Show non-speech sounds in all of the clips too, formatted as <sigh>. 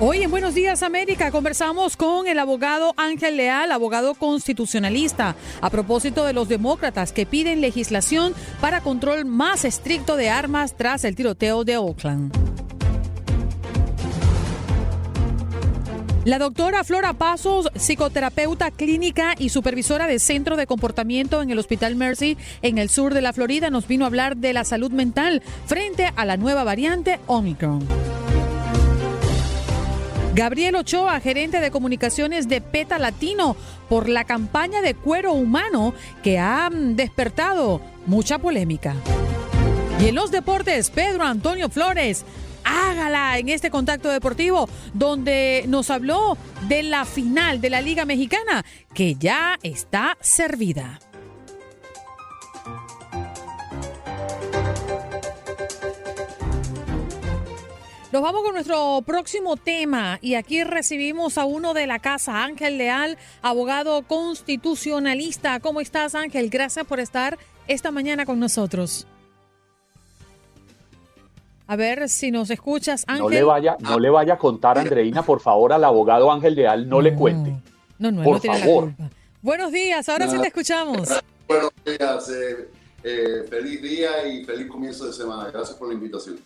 Hoy en Buenos Días América conversamos con el abogado Ángel Leal, abogado constitucionalista, a propósito de los demócratas que piden legislación para control más estricto de armas tras el tiroteo de Oakland. La doctora Flora Pasos, psicoterapeuta clínica y supervisora de centro de comportamiento en el Hospital Mercy en el sur de la Florida, nos vino a hablar de la salud mental frente a la nueva variante Omicron. Gabriel Ochoa, gerente de comunicaciones de PETA Latino, por la campaña de cuero humano que ha mm, despertado mucha polémica. Y en los deportes, Pedro Antonio Flores, hágala en este contacto deportivo, donde nos habló de la final de la Liga Mexicana, que ya está servida. Nos vamos con nuestro próximo tema y aquí recibimos a uno de la casa, Ángel Leal, abogado constitucionalista. ¿Cómo estás, Ángel? Gracias por estar esta mañana con nosotros. A ver si nos escuchas, Ángel. No le vaya, no le vaya a contar, Andreina, por favor, al abogado Ángel Leal, no, le cuente. No, no, no tiene favor. la culpa. Buenos días, ahora sí te escuchamos. Buenos días, eh, eh, feliz día y feliz comienzo de semana. Gracias por la invitación.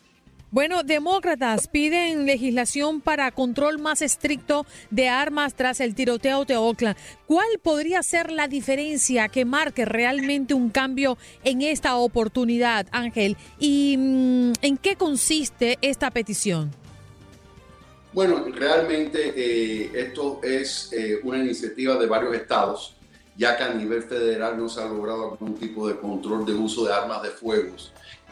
Bueno, demócratas piden legislación para control más estricto de armas tras el tiroteo de Oakland. ¿Cuál podría ser la diferencia que marque realmente un cambio en esta oportunidad, Ángel? ¿Y mm, en qué consiste esta petición? Bueno, realmente eh, esto es eh, una iniciativa de varios estados, ya que a nivel federal no se ha logrado algún tipo de control de uso de armas de fuego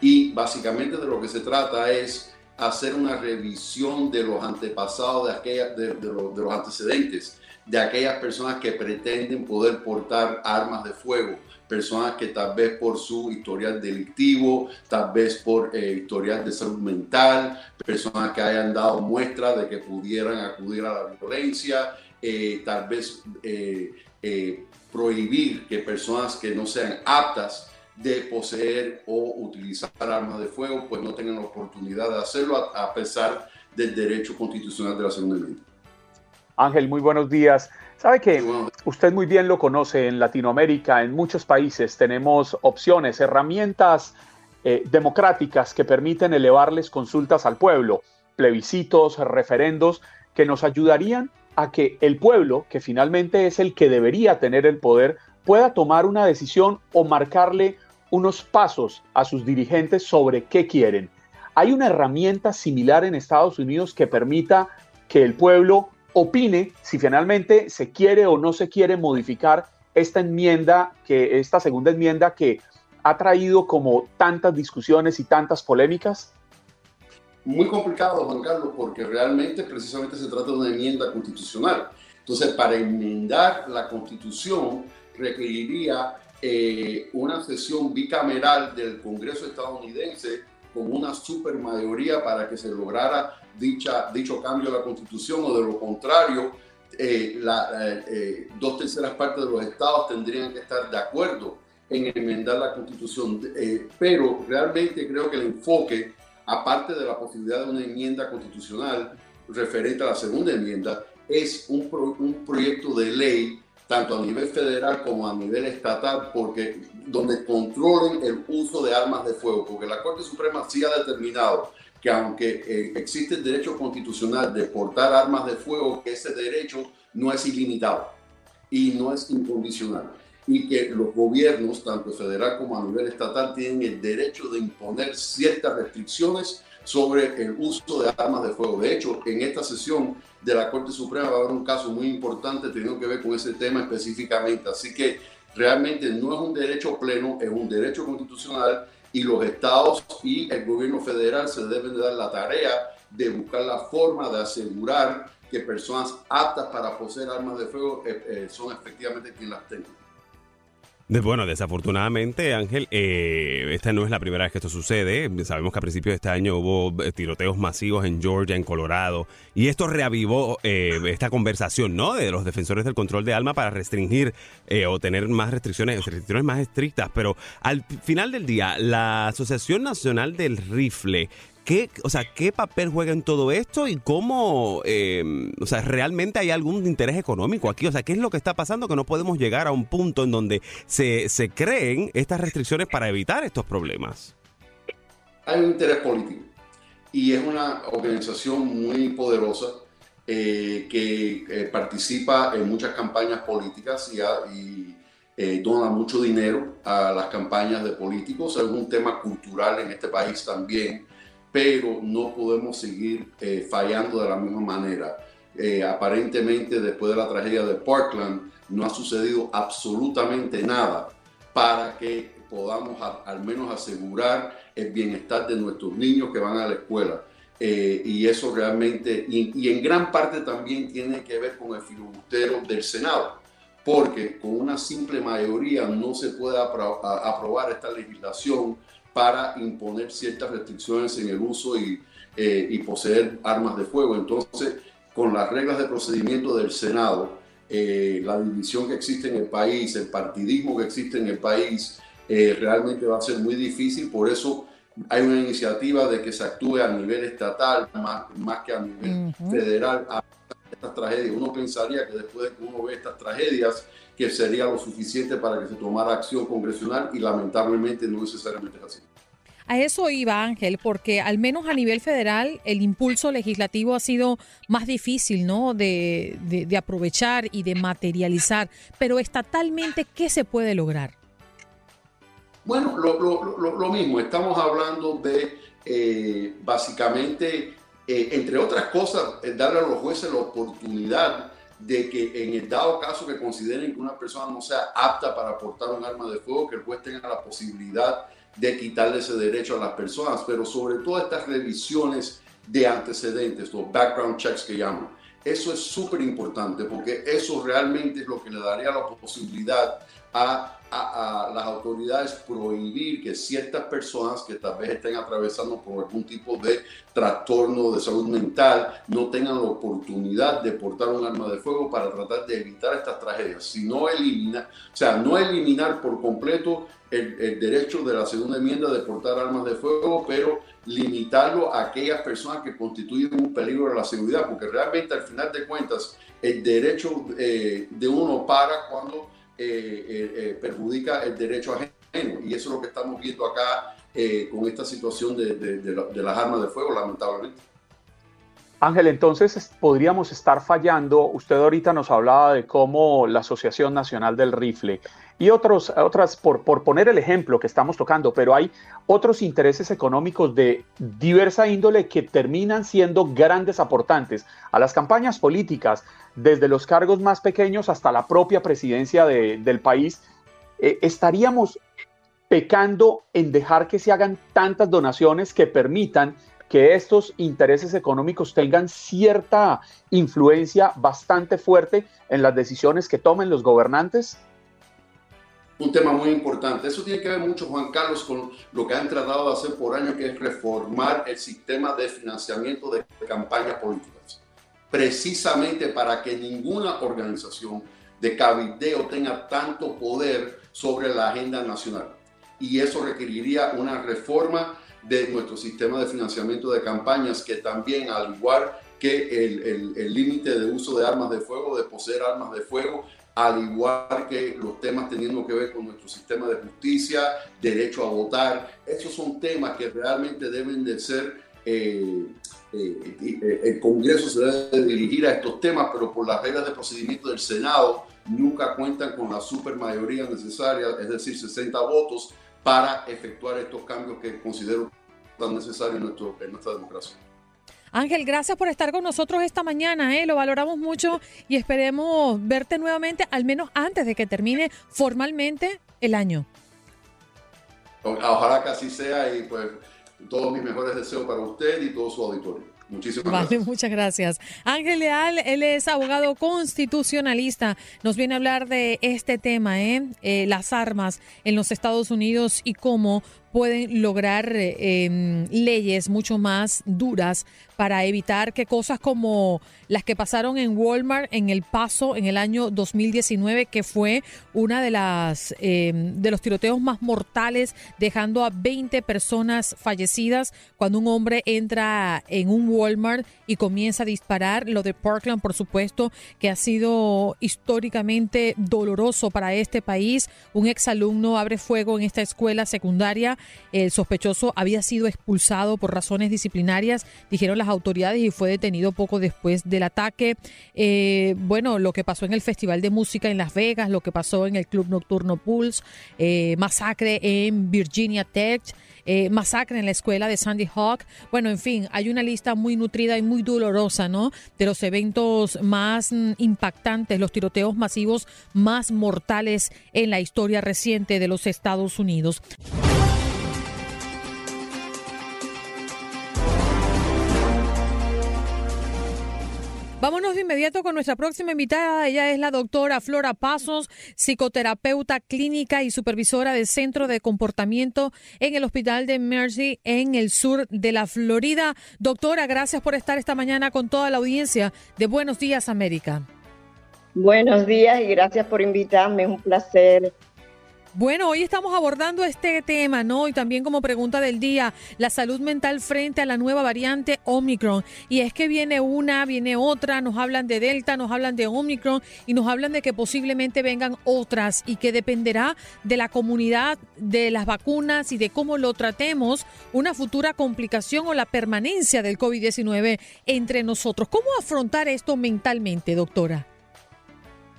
y básicamente de lo que se trata es hacer una revisión de los antepasados, de, aquella, de, los, antecedentes, de aquellas personas que pretenden poder portar armas de fuego, personas que tal vez por su historial delictivo, tal vez por eh, historial de salud mental, personas que hayan dado muestras de que pudieran acudir a la violencia, eh, tal vez eh, prohibir que personas que no sean aptas de poseer o utilizar armas de fuego, pues no tengan la oportunidad de hacerlo a, pesar del derecho constitucional de la Segunda Enmienda. Ángel, muy buenos días. Sabe que usted muy bien lo conoce en Latinoamérica, en muchos países tenemos opciones, herramientas eh, democráticas que permiten elevarles consultas al pueblo, plebiscitos, referendos, que nos ayudarían a que el pueblo, que finalmente es el que debería tener el poder, pueda tomar una decisión o marcarle unos pasos a sus dirigentes sobre qué quieren. ¿Hay una herramienta similar en Estados Unidos que permita que el pueblo opine si finalmente se quiere o no se quiere modificar esta enmienda, que esta segunda enmienda que ha traído como tantas discusiones y tantas polémicas? Muy complicado, Juan Carlos, porque realmente precisamente se trata de una enmienda constitucional. Entonces, para enmendar la constitución requeriría eh, una sesión bicameral del Congreso estadounidense con una supermayoría para que se lograra dicha, dicho cambio a la Constitución o de lo contrario, eh, la, eh, dos terceras partes de los estados tendrían que estar de acuerdo en enmendar la Constitución. pero realmente creo que el enfoque, aparte de la posibilidad de una enmienda constitucional referente a la segunda enmienda, es un, un proyecto de ley tanto a nivel federal como a nivel estatal, porque donde controlen el uso de armas de fuego, porque la Corte Suprema sí ha determinado que aunque eh, existe el derecho constitucional de portar armas de fuego, ese derecho no es ilimitado. y no es incondicional. Y que los gobiernos, tanto federal como a nivel estatal, tienen el derecho de imponer ciertas restricciones sobre el uso de armas de fuego. De hecho, en esta sesión de la Corte Suprema va a haber un caso muy importante teniendo que ver con ese tema específicamente. Así que realmente no es un derecho pleno, es un derecho constitucional y los estados y el gobierno federal se deben de dar la tarea de buscar la forma de asegurar que personas aptas para poseer armas de fuego eh, eh, son efectivamente quienes las tengan. Bueno, desafortunadamente, Ángel, eh, esta no es la primera vez que esto sucede. Sabemos que a principios de este año hubo tiroteos masivos en Georgia, en Colorado, y esto reavivó esta conversación, ¿no? De los defensores del control de armas para restringir o tener más restricciones, restricciones más estrictas. Pero al final del día, la Asociación Nacional del Rifle ¿Qué, o sea, ¿qué papel juega en todo esto y cómo, eh, o sea, realmente hay algún interés económico aquí? O sea, ¿qué es lo que está pasando que no podemos llegar a un punto en donde se, se creen estas restricciones para evitar estos problemas? Hay un interés político y es una organización muy poderosa eh, que eh, participa en muchas campañas políticas y, y dona mucho dinero a las campañas de políticos. Es un tema cultural en este país también pero no podemos seguir eh, fallando de la misma manera. Eh, aparentemente, después de la tragedia de Parkland, no ha sucedido absolutamente nada para que podamos al menos asegurar el bienestar de nuestros niños que van a la escuela. Eh, y eso realmente, y, en gran parte también tiene que ver con el filibustero del Senado, porque con una simple mayoría no se puede aprobar esta legislación para imponer ciertas restricciones en el uso y, eh, y poseer armas de fuego. Entonces, con las reglas de procedimiento del Senado, eh, la división que existe en el país, el partidismo que existe en el país, eh, realmente va a ser muy difícil. Por eso hay una iniciativa de que se actúe a nivel estatal más, más que a nivel federal a estas tragedias. Uno pensaría que después de que uno ve estas tragedias, que sería lo suficiente para que se tomara acción congresional y lamentablemente no necesariamente es así. A eso iba Ángel, porque al menos a nivel federal el impulso legislativo ha sido más difícil, ¿no? De, de, aprovechar y de materializar. Pero estatalmente, ¿qué se puede lograr? Bueno, lo, lo, lo, mismo. Estamos hablando de eh, básicamente, eh, entre otras cosas, eh, darle a los jueces la oportunidad de que en el dado caso que consideren que una persona no sea apta para portar un arma de fuego, que el juez tenga la posibilidad de quitarle ese derecho a las personas, pero sobre todo estas revisiones de antecedentes, los background checks que llaman. Eso es súper importante porque eso realmente es lo que le daría la posibilidad a las autoridades prohibir que ciertas personas que tal vez estén atravesando por algún tipo de trastorno de salud mental no tengan la oportunidad de portar un arma de fuego para tratar de evitar estas tragedias, sino eliminar, o sea, no eliminar por completo el, derecho de la segunda enmienda de portar armas de fuego, pero limitarlo a aquellas personas que constituyen un peligro a la seguridad, porque realmente al final de cuentas el derecho eh, de uno para cuando eh, eh, eh, perjudica el derecho ajeno. Y eso es lo que estamos viendo acá con esta situación de, de, las armas de fuego, lamentablemente. Ángel, entonces podríamos estar fallando. Usted ahorita nos hablaba de cómo la Asociación Nacional del Rifle y otros, otras, por, por poner el ejemplo que estamos tocando, pero hay otros intereses económicos de diversa índole que terminan siendo grandes aportantes a las campañas políticas, desde los cargos más pequeños hasta la propia presidencia del país, eh, estaríamos pecando en dejar que se hagan tantas donaciones que permitan que estos intereses económicos tengan cierta influencia bastante fuerte en las decisiones que tomen los gobernantes? Un tema muy importante. Eso tiene que ver mucho, Juan Carlos, con lo que han tratado de hacer por años, que es reformar el sistema de financiamiento de campañas políticas precisamente para que ninguna organización de cabildeo tenga tanto poder sobre la agenda nacional. Y eso requeriría una reforma de nuestro sistema de financiamiento de campañas que también, al igual que el límite de uso de armas de fuego, de poseer armas de fuego, al igual que los temas teniendo que ver con nuestro sistema de justicia, derecho a votar, esos son temas que realmente deben de ser eh, eh, eh, el Congreso se debe dirigir a estos temas, pero por las reglas de procedimiento del Senado nunca cuentan con la supermayoría necesaria, es decir, 60 votos, para efectuar estos cambios que considero tan necesarios en, nuestra democracia. Ángel, gracias por estar con nosotros esta mañana, ¿eh? lo valoramos mucho y esperemos verte nuevamente, al menos antes de que termine formalmente el año. Ojalá que así sea y pues todos mis mejores deseos para usted y todo su auditorio. Muchísimas vale, Muchas gracias. Ángel Leal, él es abogado constitucionalista. Nos viene a hablar de este tema, ¿eh? Eh, las armas en los Estados Unidos y cómo pueden lograr eh, em, leyes mucho más duras para evitar que cosas como las que pasaron en Walmart en El Paso en el año 2019, que fue una de las em, de los tiroteos más mortales, dejando a 20 personas fallecidas cuando un hombre entra en un Walmart y comienza a disparar. Lo de Parkland, por supuesto, que ha sido históricamente doloroso para este país. Un exalumno abre fuego en esta escuela secundaria el sospechoso había sido expulsado por razones disciplinarias, dijeron las autoridades, y fue detenido poco después del ataque. Eh, bueno, lo que pasó en el Festival de Música en Las Vegas, lo que pasó en el Club Nocturno Pulse, eh, masacre en Virginia Tech. Eh, masacre en la escuela de Sandy Hawk. Bueno, en fin, hay una lista muy nutrida y muy dolorosa, ¿no? De los eventos más mm, impactantes, los tiroteos masivos más mortales en la historia reciente de los Estados Unidos. Vámonos de inmediato con nuestra próxima invitada. Ella es la doctora Flora Pasos, psicoterapeuta clínica y supervisora del Centro de Comportamiento en el Hospital de Mercy en el sur de la Florida. Doctora, gracias por estar esta mañana con toda la audiencia de Buenos Días América. Buenos días y gracias por invitarme. Es un placer bueno, hoy estamos abordando este tema, ¿no? Y también como pregunta del día, la salud mental frente a la nueva variante Omicron. Y es que viene una, viene otra, nos hablan de Delta, nos hablan de Omicron y nos hablan de que posiblemente vengan otras y que dependerá de la comunidad, de las vacunas y de cómo lo tratemos, una futura complicación o la permanencia del COVID-19 entre nosotros. ¿Cómo afrontar esto mentalmente, doctora?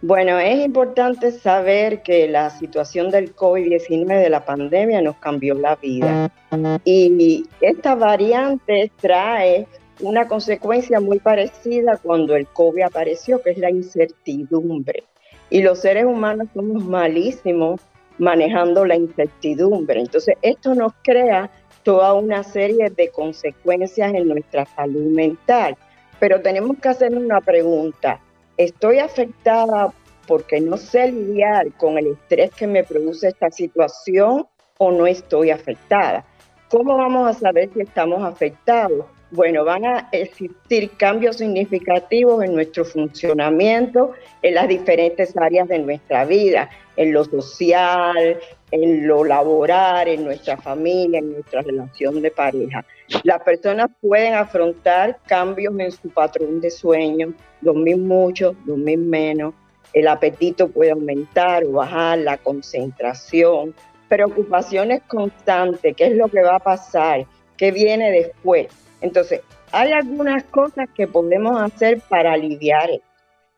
Bueno, es importante saber que la situación del COVID-19 de la pandemia nos cambió la vida y esta variante trae una consecuencia muy parecida cuando el COVID apareció, que es la incertidumbre. Y los seres humanos somos malísimos manejando la incertidumbre. Entonces, esto nos crea toda una serie de consecuencias en nuestra salud mental. Pero tenemos que hacer una pregunta estoy afectada porque no sé lidiar con el estrés que me produce esta situación o no estoy afectada. ¿Cómo vamos a saber si estamos afectados? Bueno, van a existir cambios significativos en nuestro funcionamiento en las diferentes áreas de nuestra vida, en lo social, en lo laboral, en nuestra familia, en nuestra relación de pareja. Las personas pueden afrontar cambios en su patrón de sueño, dormir mucho, dormir menos, el apetito puede aumentar o bajar, la concentración, preocupaciones constantes, qué es lo que va a pasar, qué viene después. Entonces, hay algunas cosas que podemos hacer para aliviar esto.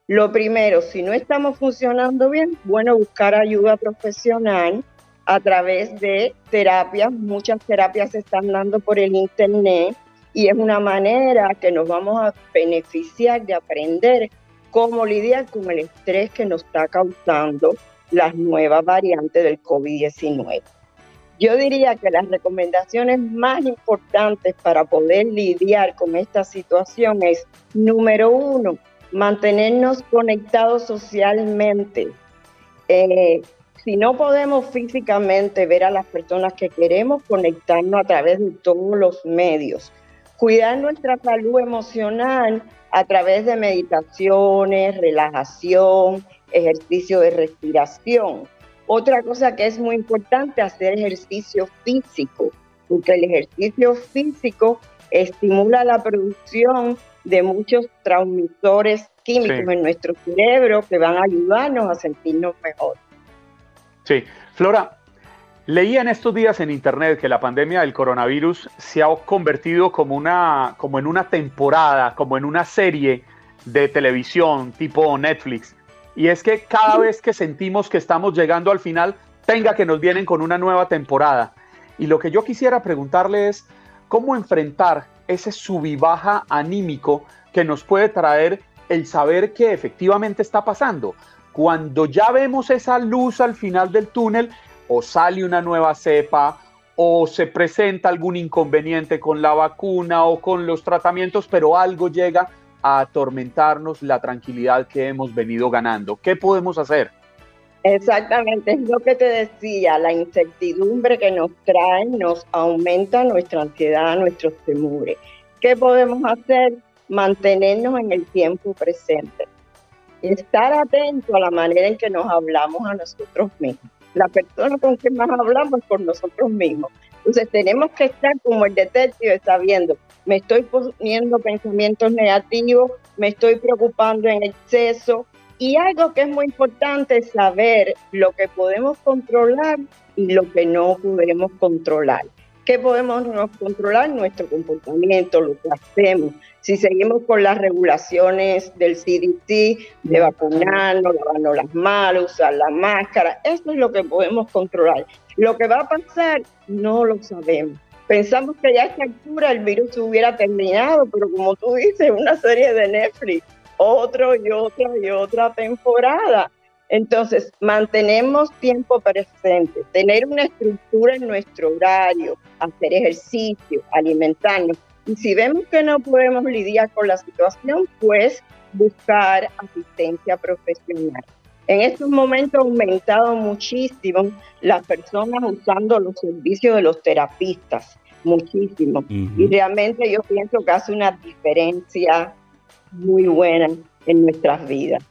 Lo primero, si no estamos funcionando bien, bueno, buscar ayuda profesional a través de terapias. Muchas terapias se están dando por el Internet y es una manera que nos vamos a beneficiar de aprender cómo lidiar con el estrés que nos está causando las nuevas variantes del COVID-19. Yo diría que las recomendaciones más importantes para poder lidiar con esta situación es, número uno, mantenernos conectados socialmente. Eh, si no podemos físicamente ver a las personas que queremos, conectarnos a través de todos los medios. Cuidar nuestra salud emocional a través de meditaciones, relajación, ejercicio de respiración. Otra cosa que es muy importante, hacer ejercicio físico, porque el ejercicio físico estimula la producción de muchos transmisores químicos en nuestro cerebro que van a ayudarnos a sentirnos mejor. Sí, Flora, Leí en estos días en internet que la pandemia del coronavirus se ha convertido como, una, como en una temporada, como en una serie de televisión tipo Netflix. y es que cada vez que sentimos que estamos llegando al final, tenga que nos vienen con una nueva temporada. Y lo que yo quisiera preguntarle es, ¿cómo enfrentar ese sub y baja anímico que nos puede traer el saber que efectivamente está pasando? Cuando ya vemos esa luz al final del túnel, o sale una nueva cepa, o se presenta algún inconveniente con la vacuna o con los tratamientos, pero algo llega a atormentarnos la tranquilidad que hemos venido ganando. ¿Qué podemos hacer? Exactamente, es lo que te decía, la incertidumbre que nos trae nos aumenta nuestra ansiedad, nuestros temores. ¿Qué podemos hacer? Mantenernos en el tiempo presente. Estar atento a la manera en que nos hablamos a nosotros mismos. La persona con quien más hablamos es con nosotros mismos. Entonces tenemos que estar como el detective sabiendo, me estoy poniendo pensamientos negativos, me estoy preocupando en exceso. Y algo que es muy importante es saber lo que podemos controlar y lo que no podemos controlar. ¿Qué podemos controlar? Nuestro comportamiento, lo que hacemos. Si seguimos con las regulaciones del CDC de vacunarnos, lavarnos las manos, usar la máscara, eso es lo que podemos controlar. Lo que va a pasar no lo sabemos. Pensamos que ya a esta altura el virus hubiera terminado, pero como tú dices, una serie de Netflix, otro y otra y otra temporada. Entonces, mantenemos tiempo presente, tener una estructura en nuestro horario, hacer ejercicio, alimentarnos. Y si vemos que no podemos lidiar con la situación, pues buscar asistencia profesional. En estos momentos ha aumentado muchísimo las personas usando los servicios de los terapistas, muchísimo. Y realmente yo pienso que hace una diferencia muy buena en nuestras vidas.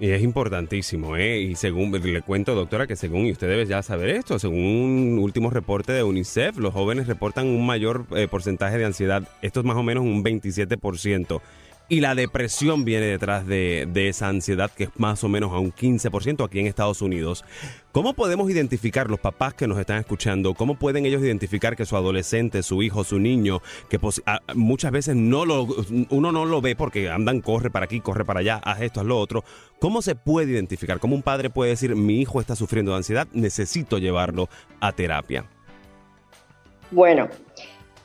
Y es importantísimo, ¿eh? Y según le cuento, doctora, que según, y usted debe ya saber esto, según un último reporte de UNICEF, los jóvenes reportan un mayor eh, porcentaje de ansiedad. Esto es más o menos un 27%. Y la depresión viene detrás de, esa ansiedad que es más o menos a un 15% aquí en Estados Unidos. ¿Cómo podemos identificar los papás que nos están escuchando? ¿Cómo pueden ellos identificar que su adolescente, su hijo, su niño, que muchas veces no lo, uno no lo ve porque andan, corre para aquí, corre para allá, haz esto, haz lo otro? ¿Cómo se puede identificar? ¿Cómo un padre puede decir, mi hijo está sufriendo de ansiedad, necesito llevarlo a terapia? Bueno,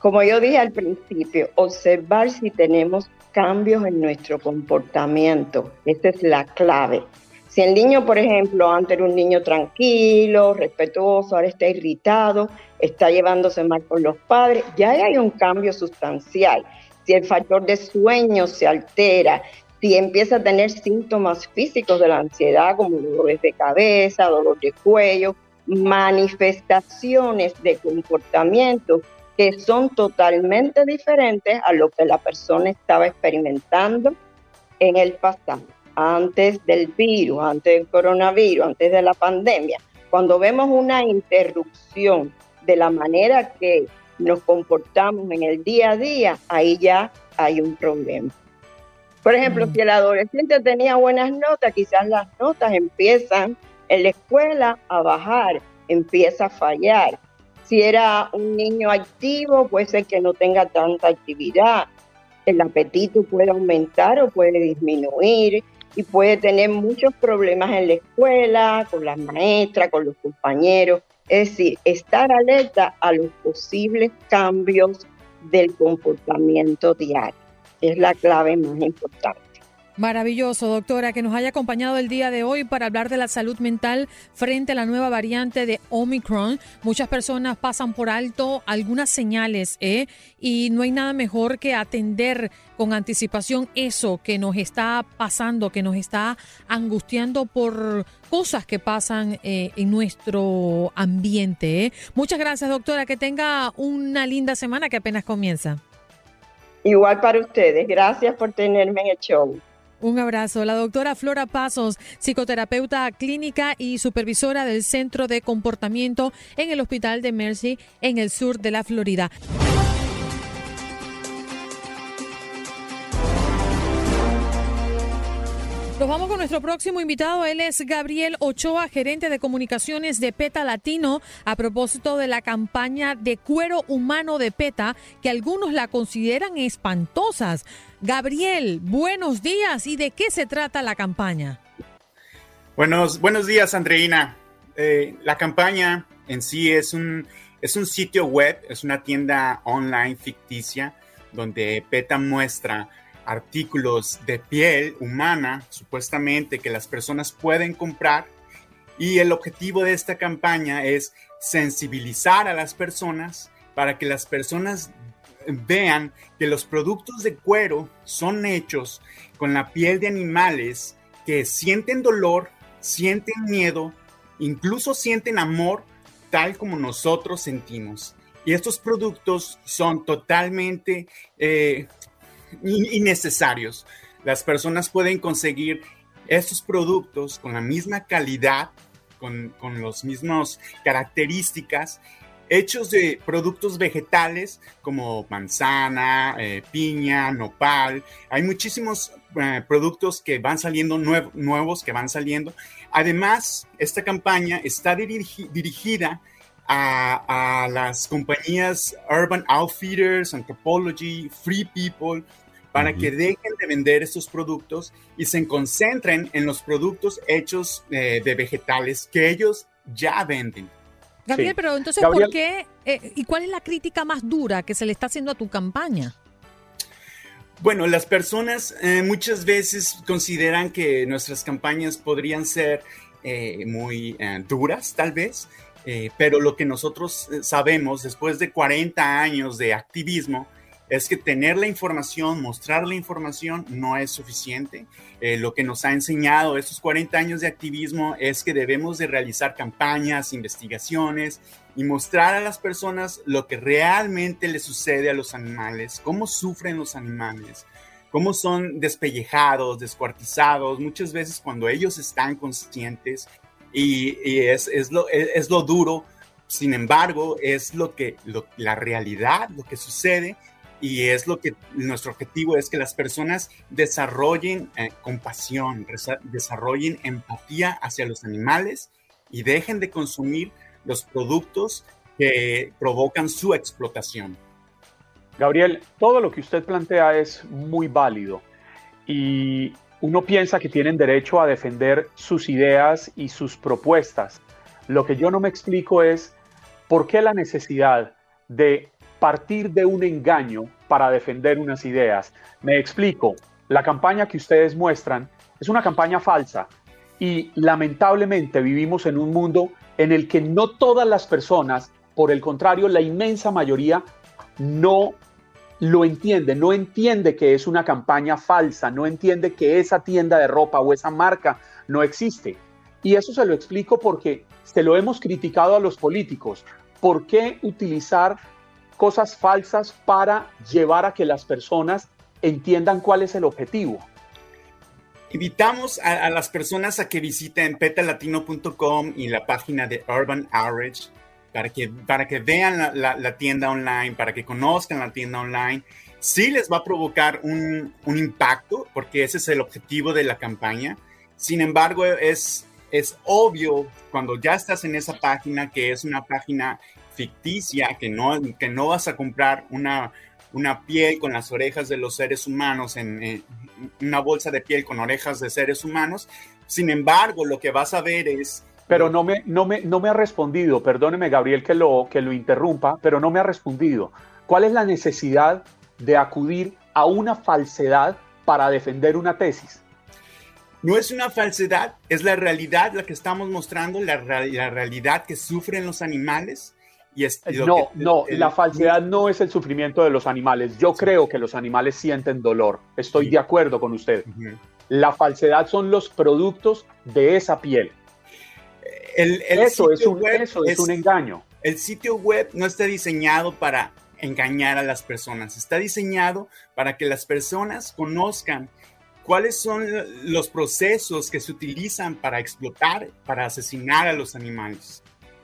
como yo dije al principio, observar si tenemos cambios en nuestro comportamiento. Esa es la clave. Si el niño, por ejemplo, antes era un niño tranquilo, respetuoso, ahora está irritado, está llevándose mal con los padres, ya hay un cambio sustancial. Si el factor de sueño se altera, si empieza a tener síntomas físicos de la ansiedad como dolores de cabeza, dolor de cuello, manifestaciones de comportamiento que son totalmente diferentes a lo que la persona estaba experimentando en el pasado, antes del virus, antes del coronavirus, antes de la pandemia. Cuando vemos una interrupción de la manera que nos comportamos en el día a día, ahí ya hay un problema. Por ejemplo, mm. si el adolescente tenía buenas notas, quizás las notas empiezan en la escuela a bajar, empieza a fallar si era un niño activo, puede ser que no tenga tanta actividad. El apetito puede aumentar o puede disminuir y puede tener muchos problemas en la escuela, con las maestras, con los compañeros. Es decir, estar alerta a los posibles cambios del comportamiento diario. Es la clave más importante. Maravilloso, doctora, que nos haya acompañado el día de hoy para hablar de la salud mental frente a la nueva variante de Omicron. Muchas personas pasan por alto algunas señales, ¿eh? Y no hay nada mejor que atender con anticipación eso que nos está pasando, que nos está angustiando por cosas que pasan eh, en nuestro ambiente. ¿eh? Muchas gracias, doctora. Que tenga una linda semana que apenas comienza. Igual para ustedes. Gracias por tenerme en el show. Un abrazo. La doctora Flora Pasos, psicoterapeuta clínica y supervisora del Centro de Comportamiento en el Hospital de Mercy en el sur de la Florida. Nos vamos con nuestro próximo invitado. Él es Gabriel Ochoa, gerente de comunicaciones de PETA Latino, a propósito de la campaña de cuero humano de PETA, que algunos la consideran espantosas. Gabriel, buenos días. ¿Y de qué se trata la campaña? Buenos, buenos días, Andreina. Eh, la campaña en sí es un, es un sitio web, es una tienda online ficticia donde PETA muestra artículos de piel humana, supuestamente, que las personas pueden comprar. Y el objetivo de esta campaña es sensibilizar a las personas para que las personas vean que los productos de cuero son hechos con la piel de animales que sienten dolor, sienten miedo, incluso sienten amor, tal como nosotros sentimos. Y estos productos son totalmente eh, innecesarios. Las personas pueden conseguir estos productos con la misma calidad, con, con las mismas características, hechos de productos vegetales como manzana, eh, piña, nopal. Hay muchísimos eh, productos que van saliendo, nuevos que van saliendo. Además, esta campaña está dirigida a, las compañías Urban Outfitters, Anthropology, Free People, para que dejen de vender estos productos y se concentren en los productos hechos eh, de vegetales que ellos ya venden. Gabriel, pero entonces, ¿por qué eh, y cuál es la crítica más dura que se le está haciendo a tu campaña? Bueno, las personas eh, muchas veces consideran que nuestras campañas podrían ser muy duras, tal vez, eh, pero lo que nosotros eh, sabemos después de 40 años de activismo es que tener la información, mostrar la información no es suficiente. Eh, lo que nos ha enseñado estos 40 años de activismo es que debemos de realizar campañas, investigaciones y mostrar a las personas lo que realmente le sucede a los animales, cómo sufren los animales, cómo son despellejados, descuartizados, muchas veces cuando ellos están conscientes y, es, es, lo, es, lo, duro, sin embargo, es lo que, la realidad, lo que sucede y es lo que nuestro objetivo es que las personas desarrollen eh, compasión, desarrollen empatía hacia los animales y dejen de consumir los productos que provocan su explotación. Gabriel, todo lo que usted plantea es muy válido y uno piensa que tienen derecho a defender sus ideas y sus propuestas. Lo que yo no me explico es por qué la necesidad de partir de un engaño para defender unas ideas. Me explico, la campaña que ustedes muestran es una campaña falsa y lamentablemente vivimos en un mundo en el que no todas las personas, por el contrario, la inmensa mayoría no lo entiende, no entiende que es una campaña falsa, no entiende que esa tienda de ropa o esa marca no existe. Y eso se lo explico porque se lo hemos criticado a los políticos. ¿Por qué utilizar cosas falsas para llevar a que las personas entiendan cuál es el objetivo? Invitamos a, las personas a que visiten petalatino.com y la página de Urban Outreach para que, para que vean la, tienda online, para que conozcan la tienda online. Sí les va a provocar un, un, impacto, porque ese es el objetivo de la campaña. Sin embargo, es, es obvio cuando ya estás en esa página que es una página ficticia, que no, que no vas a comprar una, una piel con las orejas de los seres humanos, en, en, una bolsa de piel con orejas de seres humanos. Sin embargo, lo que vas a ver es pero no me, no me, no me ha respondido, perdóneme Gabriel que lo, que lo interrumpa, pero no me ha respondido. ¿Cuál es la necesidad de acudir a una falsedad para defender una tesis? No es una falsedad, es la realidad la que estamos mostrando, la, la realidad que sufren los animales. Y es no, no, la falsedad no es el sufrimiento de los animales. Yo creo que los animales sienten dolor. Estoy de acuerdo con usted. La falsedad son los productos de esa piel eso, es un, es un engaño. El sitio web no está diseñado para engañar a las personas, está diseñado para que las personas conozcan cuáles son los procesos que se utilizan para explotar, para asesinar a los animales.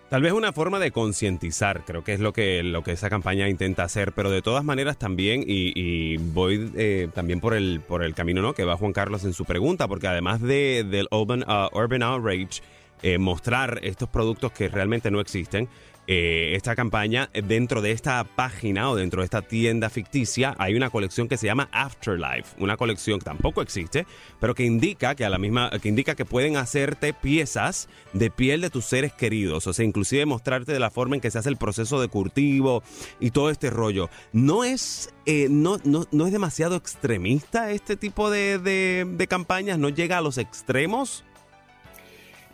Tal vez una forma de concientizar, creo que es lo que, lo que esa campaña intenta hacer, pero de todas maneras también, y, voy eh, también por el, por el camino ¿no? que va Juan Carlos en su pregunta, porque además de, del Urban, uh, Urban Outrage, eh, mostrar estos productos que realmente no existen. Eh, esta campaña, dentro de esta página o dentro de esta tienda ficticia, hay una colección que se llama Afterlife, una colección que tampoco existe, pero que indica que a la misma, que indica que pueden hacerte piezas de piel de tus seres queridos, o sea, inclusive mostrarte de la forma en que se hace el proceso de curtivo y todo este rollo. No es, eh, no, no, no, es demasiado extremista este tipo de, de campañas, no llega a los extremos.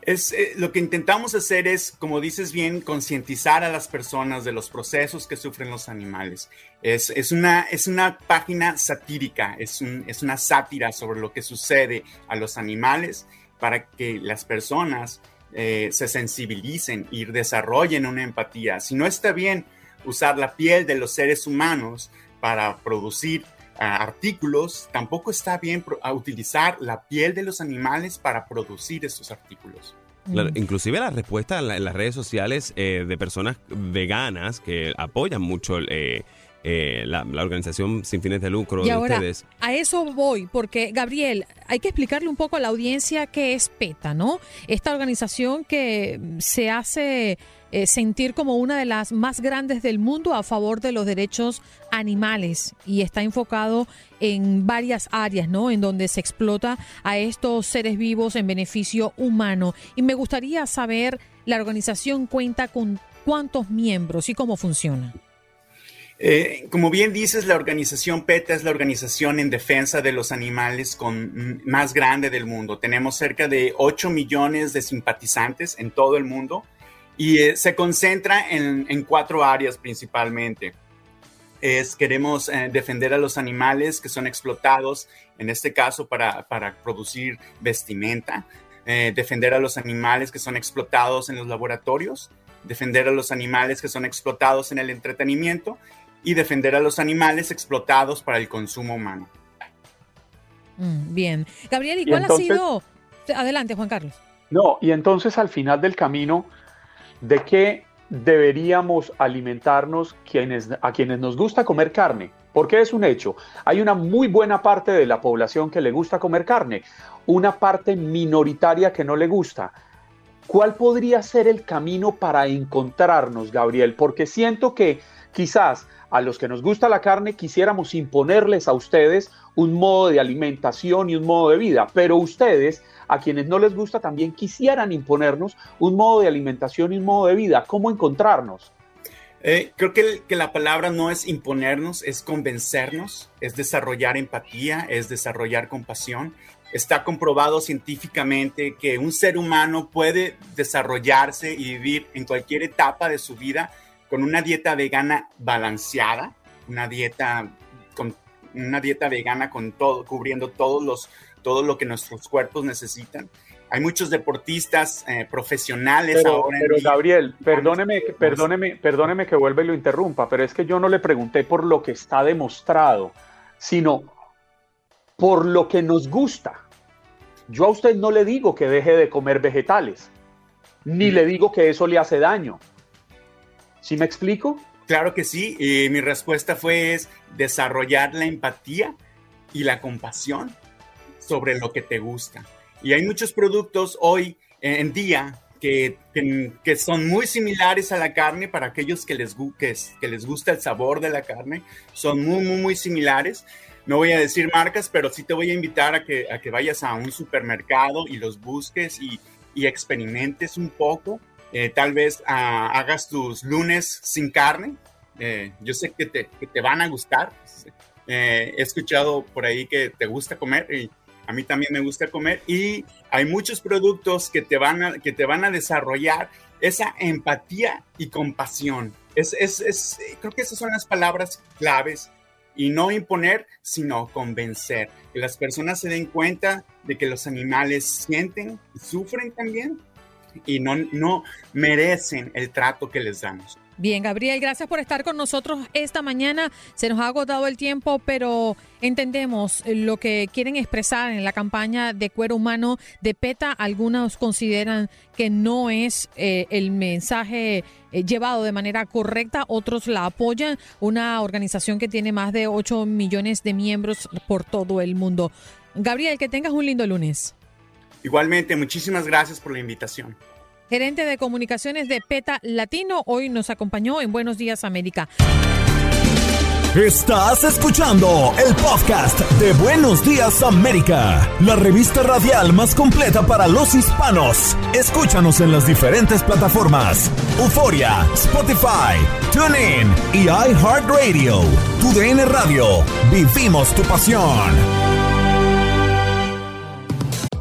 Es, eh, lo que intentamos hacer es, como dices bien, concientizar a las personas de los procesos que sufren los animales. Es, es, una, es una página satírica, es, es una sátira sobre lo que sucede a los animales para que las personas eh, se sensibilicen y desarrollen una empatía. Si no está bien usar la piel de los seres humanos para producir artículos, tampoco está bien utilizar la piel de los animales para producir estos artículos. Mm. inclusive la respuesta en, las redes sociales eh, de personas veganas que apoyan mucho eh, eh, la, organización sin fines de lucro y ahora, A eso voy, porque Gabriel, hay que explicarle un poco a la audiencia qué es PETA, ¿no? Esta organización que se hace eh, sentir como una de las más grandes del mundo a favor de los derechos animales y está enfocado en varias áreas, ¿no? En donde se explota a estos seres vivos en beneficio humano. Y me gustaría saber, la organización cuenta con cuántos miembros y cómo funciona. Eh, como bien dices, la organización PETA es la organización en defensa de los animales con, más grande del mundo. Tenemos cerca de 8 millones de simpatizantes en todo el mundo y eh, se concentra en, cuatro áreas principalmente. Es, queremos eh, defender a los animales que son explotados, en este caso para, producir vestimenta, defender a los animales que son explotados en los laboratorios, defender a los animales que son explotados en el entretenimiento y defender a los animales explotados para el consumo humano. Mm, bien. Gabriel, ¿y, cuál ha sido? Adelante, Juan Carlos. No, y entonces al final del camino, ¿de qué deberíamos alimentarnos quienes, a quienes nos gusta comer carne? Porque es un hecho. Hay una muy buena parte de la población que le gusta comer carne, una parte minoritaria que no le gusta. ¿Cuál podría ser el camino para encontrarnos, Gabriel? Porque siento que quizás a los que nos gusta la carne quisiéramos imponerles a ustedes un modo de alimentación y un modo de vida, pero ustedes, a quienes no les gusta, también quisieran imponernos un modo de alimentación y un modo de vida. ¿Cómo encontrarnos? Eh, creo que, que, la palabra no es imponernos, es convencernos, es desarrollar empatía, es desarrollar compasión. Está comprobado científicamente que un ser humano puede desarrollarse y vivir en cualquier etapa de su vida con una dieta vegana balanceada, una dieta con una dieta vegana con todo, cubriendo todos los, todo lo que nuestros cuerpos necesitan. Hay muchos deportistas eh, profesionales pero, ahora. Pero Gabriel, perdóneme, perdóneme, perdóneme que vuelva y lo interrumpa, pero es que yo no le pregunté por lo que está demostrado, sino por lo que nos gusta. Yo a usted no le digo que deje de comer vegetales, ni mm. le digo que eso le hace daño. ¿Sí me explico? Claro que sí. Y mi respuesta fue es desarrollar la empatía y la compasión sobre lo que te gusta. Y hay muchos productos hoy en día que, que, son muy similares a la carne para aquellos que les, que, que les gusta el sabor de la carne. Son muy, muy, muy similares. No voy a decir marcas, pero sí te voy a invitar a que, a que vayas a un supermercado y los busques y, y experimentes un poco eh, tal vez ah, hagas tus lunes sin carne. Eh, yo sé que te, que te, van a gustar. Eh, he escuchado por ahí que te gusta comer y a mí también me gusta comer. Y hay muchos productos que te van a, que te van a desarrollar esa empatía y compasión. Es, es, es, creo que esas son las palabras claves y no imponer, sino convencer. Que las personas se den cuenta de que los animales sienten y sufren también y no, no merecen el trato que les damos. Bien, Gabriel, gracias por estar con nosotros esta mañana. Se nos ha agotado el tiempo, pero entendemos lo que quieren expresar en la campaña de cuero humano de PETA. Algunos consideran que no es eh, el mensaje eh, llevado de manera correcta, otros la apoyan. Una organización que tiene más de 8 millones de miembros por todo el mundo. Gabriel, que tengas un lindo lunes. Igualmente, muchísimas gracias por la invitación. gerente de comunicaciones de PETA Latino. Hoy nos acompañó en Buenos Días América. Estás escuchando el podcast de Buenos Días América, la revista radial más completa para los hispanos. Escúchanos en las diferentes plataformas: Euforia, Spotify, TuneIn y iHeartRadio. Tu DN Radio. Vivimos tu pasión.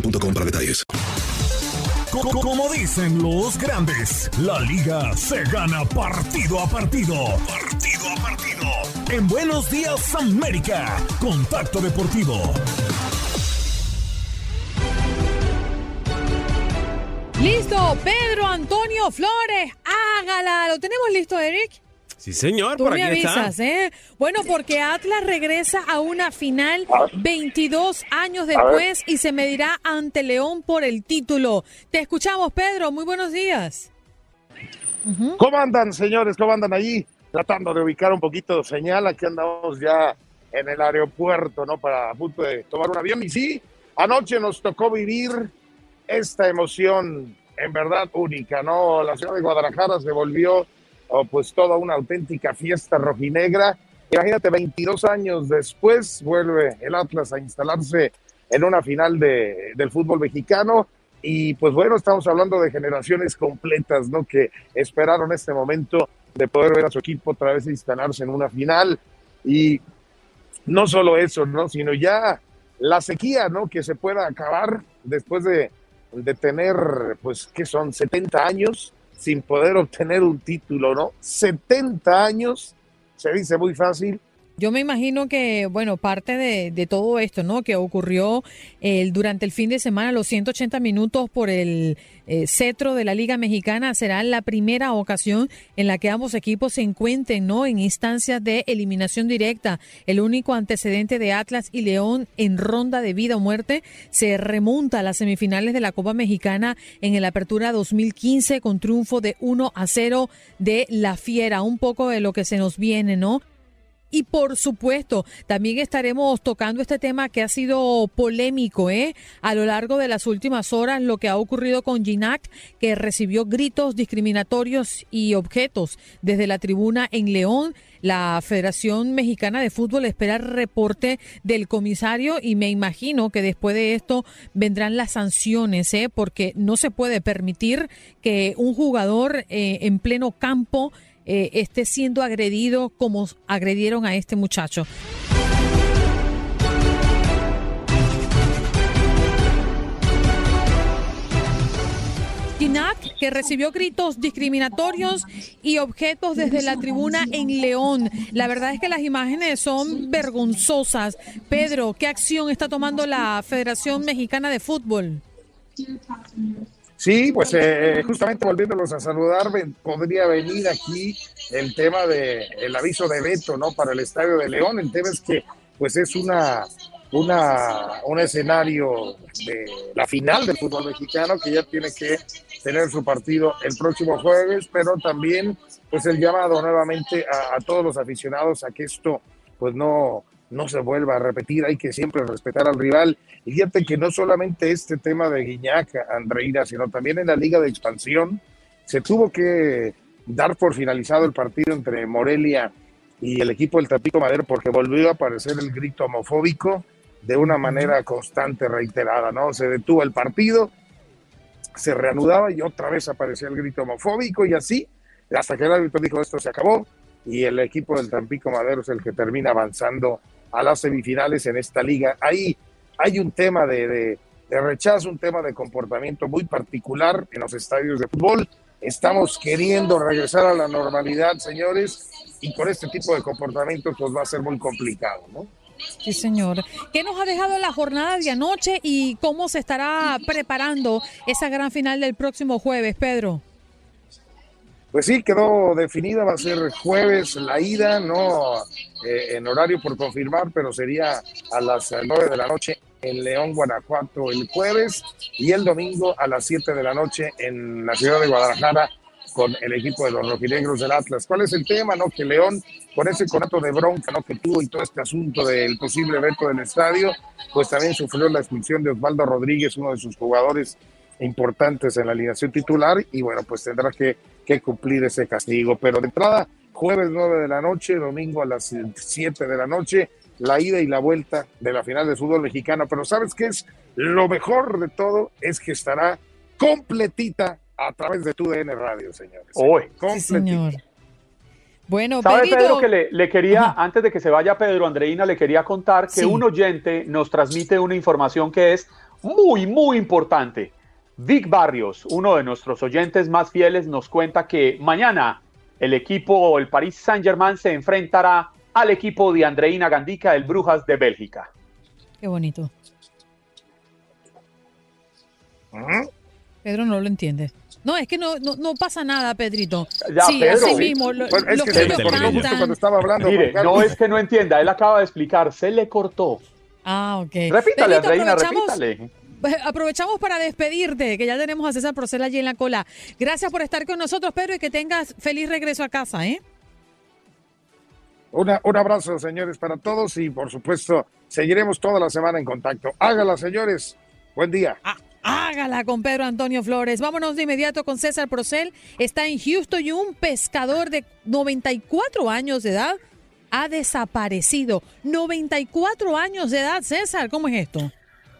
boostmobile para detalles. Como dicen los grandes, la liga se gana partido a partido. Partido a partido. En Buenos Días América, Contacto Deportivo. Listo, Pedro Antonio Flores, hágala. ¿Lo tenemos listo, Eric? Sí, señor, Tú por me aquí avisas, está. ¿eh? Bueno, porque Atlas regresa a una final Ah. 22 años después y se medirá ante León por el título. Te escuchamos, Pedro. Muy buenos días. ¿Cómo andan, señores? ¿Cómo andan ahí? Tratando de ubicar un poquito de señal. Aquí andamos ya en el aeropuerto, ¿no? Para a punto de tomar un avión. Y sí, anoche nos tocó vivir esta emoción en verdad única, ¿no? La ciudad de Guadalajara se volvió oh, pues toda una auténtica fiesta rojinegra. Imagínate, 22 años después vuelve el Atlas a instalarse en una final de, del fútbol mexicano. Y pues bueno, estamos hablando de generaciones completas, ¿no? Que esperaron este momento de poder ver a su equipo otra vez instalarse en una final. Y no solo eso, ¿no? Sino ya la sequía, ¿no? Que se pueda acabar después de, de tener, pues, ¿qué son? 70 años sin poder obtener un título, ¿no? 70 años, se dice muy fácil, Yo me imagino que, bueno, parte de, de todo esto, ¿no? Que ocurrió durante el fin de semana, los 180 minutos por el eh, cetro de la Liga Mexicana, será la primera ocasión en la que ambos equipos se encuentren, ¿no? En instancias de eliminación directa. El único antecedente de Atlas y León en ronda de vida o muerte se remonta a las semifinales de la Copa Mexicana en el Apertura 2015 con triunfo de 1 a 0 de la Fiera. Un poco de lo que se nos viene, ¿no? Y por supuesto, también estaremos tocando este tema que ha sido polémico ¿eh? a lo largo de las últimas horas, lo que ha ocurrido con Ginac, que recibió gritos discriminatorios y objetos desde la tribuna en León. La Federación Mexicana de Fútbol espera reporte del comisario y me imagino que después de esto vendrán las sanciones, ¿eh? porque no se puede permitir que un jugador eh, en pleno campo eh, esté siendo agredido como agredieron a este muchacho. Que recibió gritos discriminatorios y objetos desde la tribuna en León. La verdad es que las imágenes son vergonzosas. Pedro, ¿qué acción está tomando la Federación Mexicana de Fútbol? Sí, pues eh, justamente volviéndolos a saludar, podría venir aquí el tema de el aviso de veto, ¿no? Para el Estadio de León. El tema es que, pues es una, una, un escenario de la final del fútbol mexicano que ya tiene que tener su partido el próximo jueves, pero también, pues el llamado nuevamente a, a todos los aficionados a que esto, pues no, no se vuelva a repetir, hay que siempre respetar al rival. Y fíjate que no solamente este tema de Guiñac, Andreina, sino también en la Liga de Expansión, se tuvo que dar por finalizado el partido entre Morelia y el equipo del Tapico Madero porque volvió a aparecer el grito homofóbico de una manera constante, reiterada, ¿no? Se detuvo el partido, se reanudaba y otra vez aparecía el grito homofóbico y así, hasta que el árbitro dijo esto se acabó y el equipo del Tampico Madero es el que termina avanzando a las semifinales en esta liga. Ahí hay un tema de, rechazo, un tema de comportamiento muy particular en los estadios de fútbol. Estamos queriendo regresar a la normalidad, señores, y con este tipo de comportamientos pues va a ser muy complicado, ¿no? Sí, señor. ¿Qué nos ha dejado la jornada de anoche y cómo se estará preparando esa gran final del próximo jueves, Pedro? Pues sí, quedó definida, va a ser jueves la ida, no eh, en horario por confirmar, pero sería a las nueve de la noche en León, Guanajuato el jueves y el domingo a las siete de la noche en la ciudad de Guadalajara con el equipo de los rojinegros del Atlas. ¿Cuál es el tema? No? Que León, con ese conato de bronca ¿no? que tuvo y todo este asunto del posible veto del estadio, pues también sufrió la expulsión de Osvaldo Rodríguez, uno de sus jugadores importantes en la alineación titular, y bueno, pues tendrá que, que cumplir ese castigo. Pero de entrada, jueves 9 de la noche, domingo a las 7 de la noche, la ida y la vuelta de la final de fútbol mexicano. Pero ¿sabes qué es? Lo mejor de todo es que estará completita a través de tu DN Radio, señores. Hoy. señor. Bueno, ¿Sabe, Pedro, que le, quería, antes de que se vaya Pedro, Andreina, le quería contar que un oyente nos transmite una información que es muy, muy importante. Vic Barrios, uno de nuestros oyentes más fieles, nos cuenta que mañana el equipo, el Paris Saint-Germain, se enfrentará al equipo de Andreina Gandica, el Brujas de Bélgica. Qué bonito. Pedro no lo entiende. No, es que no, no, pasa nada, Pedrito. sí, así mismo. Lo, es que, cuando estaba hablando. Mire, no es que no entienda, él acaba de explicar, se le cortó. Ah, ok. Repítale, Andreina, repítale. Pues, aprovechamos para despedirte, que ya tenemos a César Procel allí en la cola. Gracias por estar con nosotros, Pedro, y que tengas feliz regreso a casa, ¿eh? un abrazo, señores, para todos y, por supuesto, seguiremos toda la semana en contacto. Hágala, señores. Buen día. Ah, hágala con Pedro Antonio Flores. Vámonos de inmediato con César Procel. Está en Houston y un pescador de 94 años de edad ha desaparecido. 94 años de edad, César, ¿cómo es esto?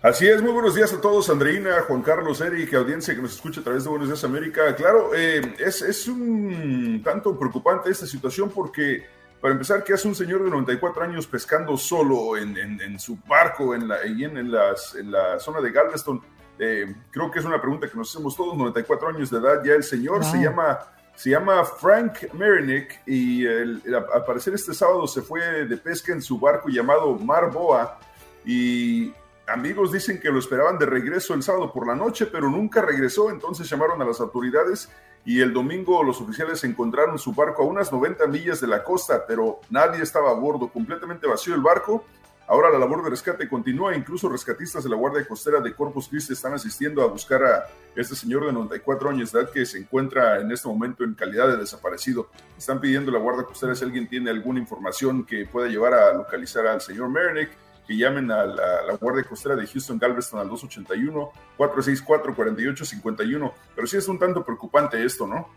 Así es, muy buenos días a todos, Andreina, Juan Carlos, Eric, audiencia que nos escucha a través de Buenos Días América. Claro, eh, es, es, un tanto preocupante esta situación porque, para empezar, que hace un señor de 94 años pescando solo en, en, su barco en la, en, en, las, en la zona de Galveston? Eh, creo que es una pregunta que nos hacemos todos, 94 años de edad, ya el señor se llama... Se llama Frank Merinick y al parecer este sábado se fue de pesca en su barco llamado Marboa y amigos dicen que lo esperaban de regreso el sábado por la noche, pero nunca regresó, entonces llamaron a las autoridades y el domingo los oficiales encontraron su barco a unas 90 millas de la costa, pero nadie estaba a bordo, completamente vacío el barco. Ahora la labor de rescate continúa, incluso rescatistas de la Guardia Costera de Corpus Christi están asistiendo a buscar a este señor de 94 años de edad que se encuentra en este momento en calidad de desaparecido. Están pidiendo a la Guardia Costera si alguien tiene alguna información que pueda llevar a localizar al señor Mernick que llamen a la, Guardia Costera de Houston Galveston al 281-464-4851. Pero sí es un tanto preocupante esto, ¿no?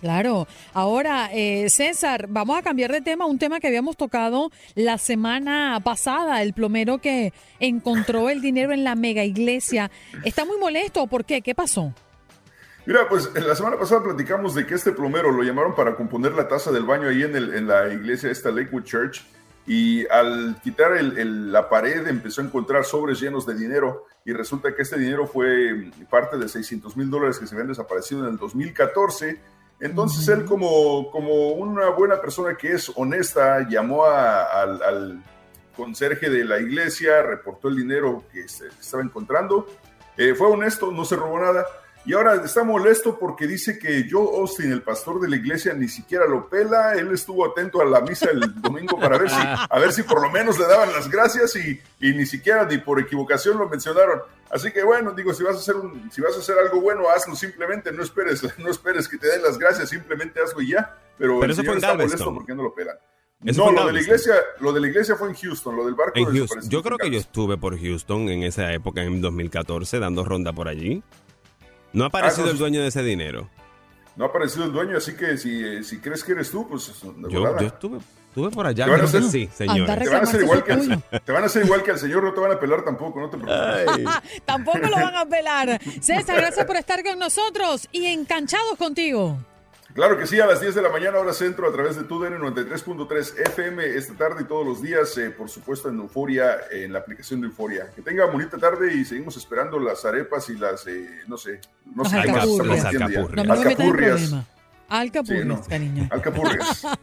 Claro. Ahora, eh, César, vamos a cambiar de tema, un tema que habíamos tocado la semana pasada, el plomero que encontró el dinero en la mega iglesia. Está muy molesto, ¿por qué? ¿Qué pasó? Mira, pues la semana pasada platicamos de que este plomero lo llamaron para componer la taza del baño ahí en, el, en la iglesia esta Lakewood Church y al quitar la pared empezó a encontrar sobres llenos de dinero y resulta que este dinero fue parte de 600 mil dólares que se habían desaparecido en el 2014. Entonces él como, como una buena persona que es honesta llamó al, conserje de la iglesia, reportó el dinero que se estaba encontrando, eh, fue honesto, no se robó nada y ahora está molesto porque dice que Joe Austin, el pastor de la iglesia, ni siquiera lo pela. Él estuvo atento a la misa el domingo para ver si, a ver si por lo menos le daban las gracias y, y ni siquiera ni por equivocación lo mencionaron. Así que bueno, digo, si vas a hacer un, si vas a hacer algo bueno, hazlo simplemente, no esperes, <laughs> no esperes que te den las gracias, simplemente hazlo y ya. Pero, eso fue en está molesto porque no lo pelan. no, lo de la iglesia, lo de la iglesia fue en Houston, lo del barco. En Houston. Yo creo que yo estuve por Houston en esa época, en 2014, dando ronda por allí. No ha aparecido ah, el dueño de ese dinero. No ha aparecido el dueño, así que si, eh, si crees que eres tú, pues yo, yo estuve, estuve por allá. Te van a hacer, sí, señor. Te van, a hacer igual que al, te van a hacer igual que al señor, no te van a pelar tampoco, no te preocupes. <laughs> tampoco lo van a pelar. César, gracias por estar con nosotros y enganchados contigo. Claro que sí, a las 10 de la mañana, hora centro, a través de TUDN 93.3 FM, esta tarde y todos los días, eh, por supuesto, en Euforia, en la aplicación de Euforia. Que tenga bonita tarde y seguimos esperando las arepas y las, eh, no sé, no sé qué más. Las alcapurrias. Alcapurris, cariño. Alcapurris. <laughs>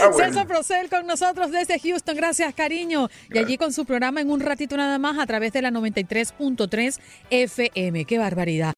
Ah, César Procel con nosotros desde Houston. Gracias, cariño. Y allí con su programa en un ratito nada más a través de la 93.3 FM. ¡Qué barbaridad!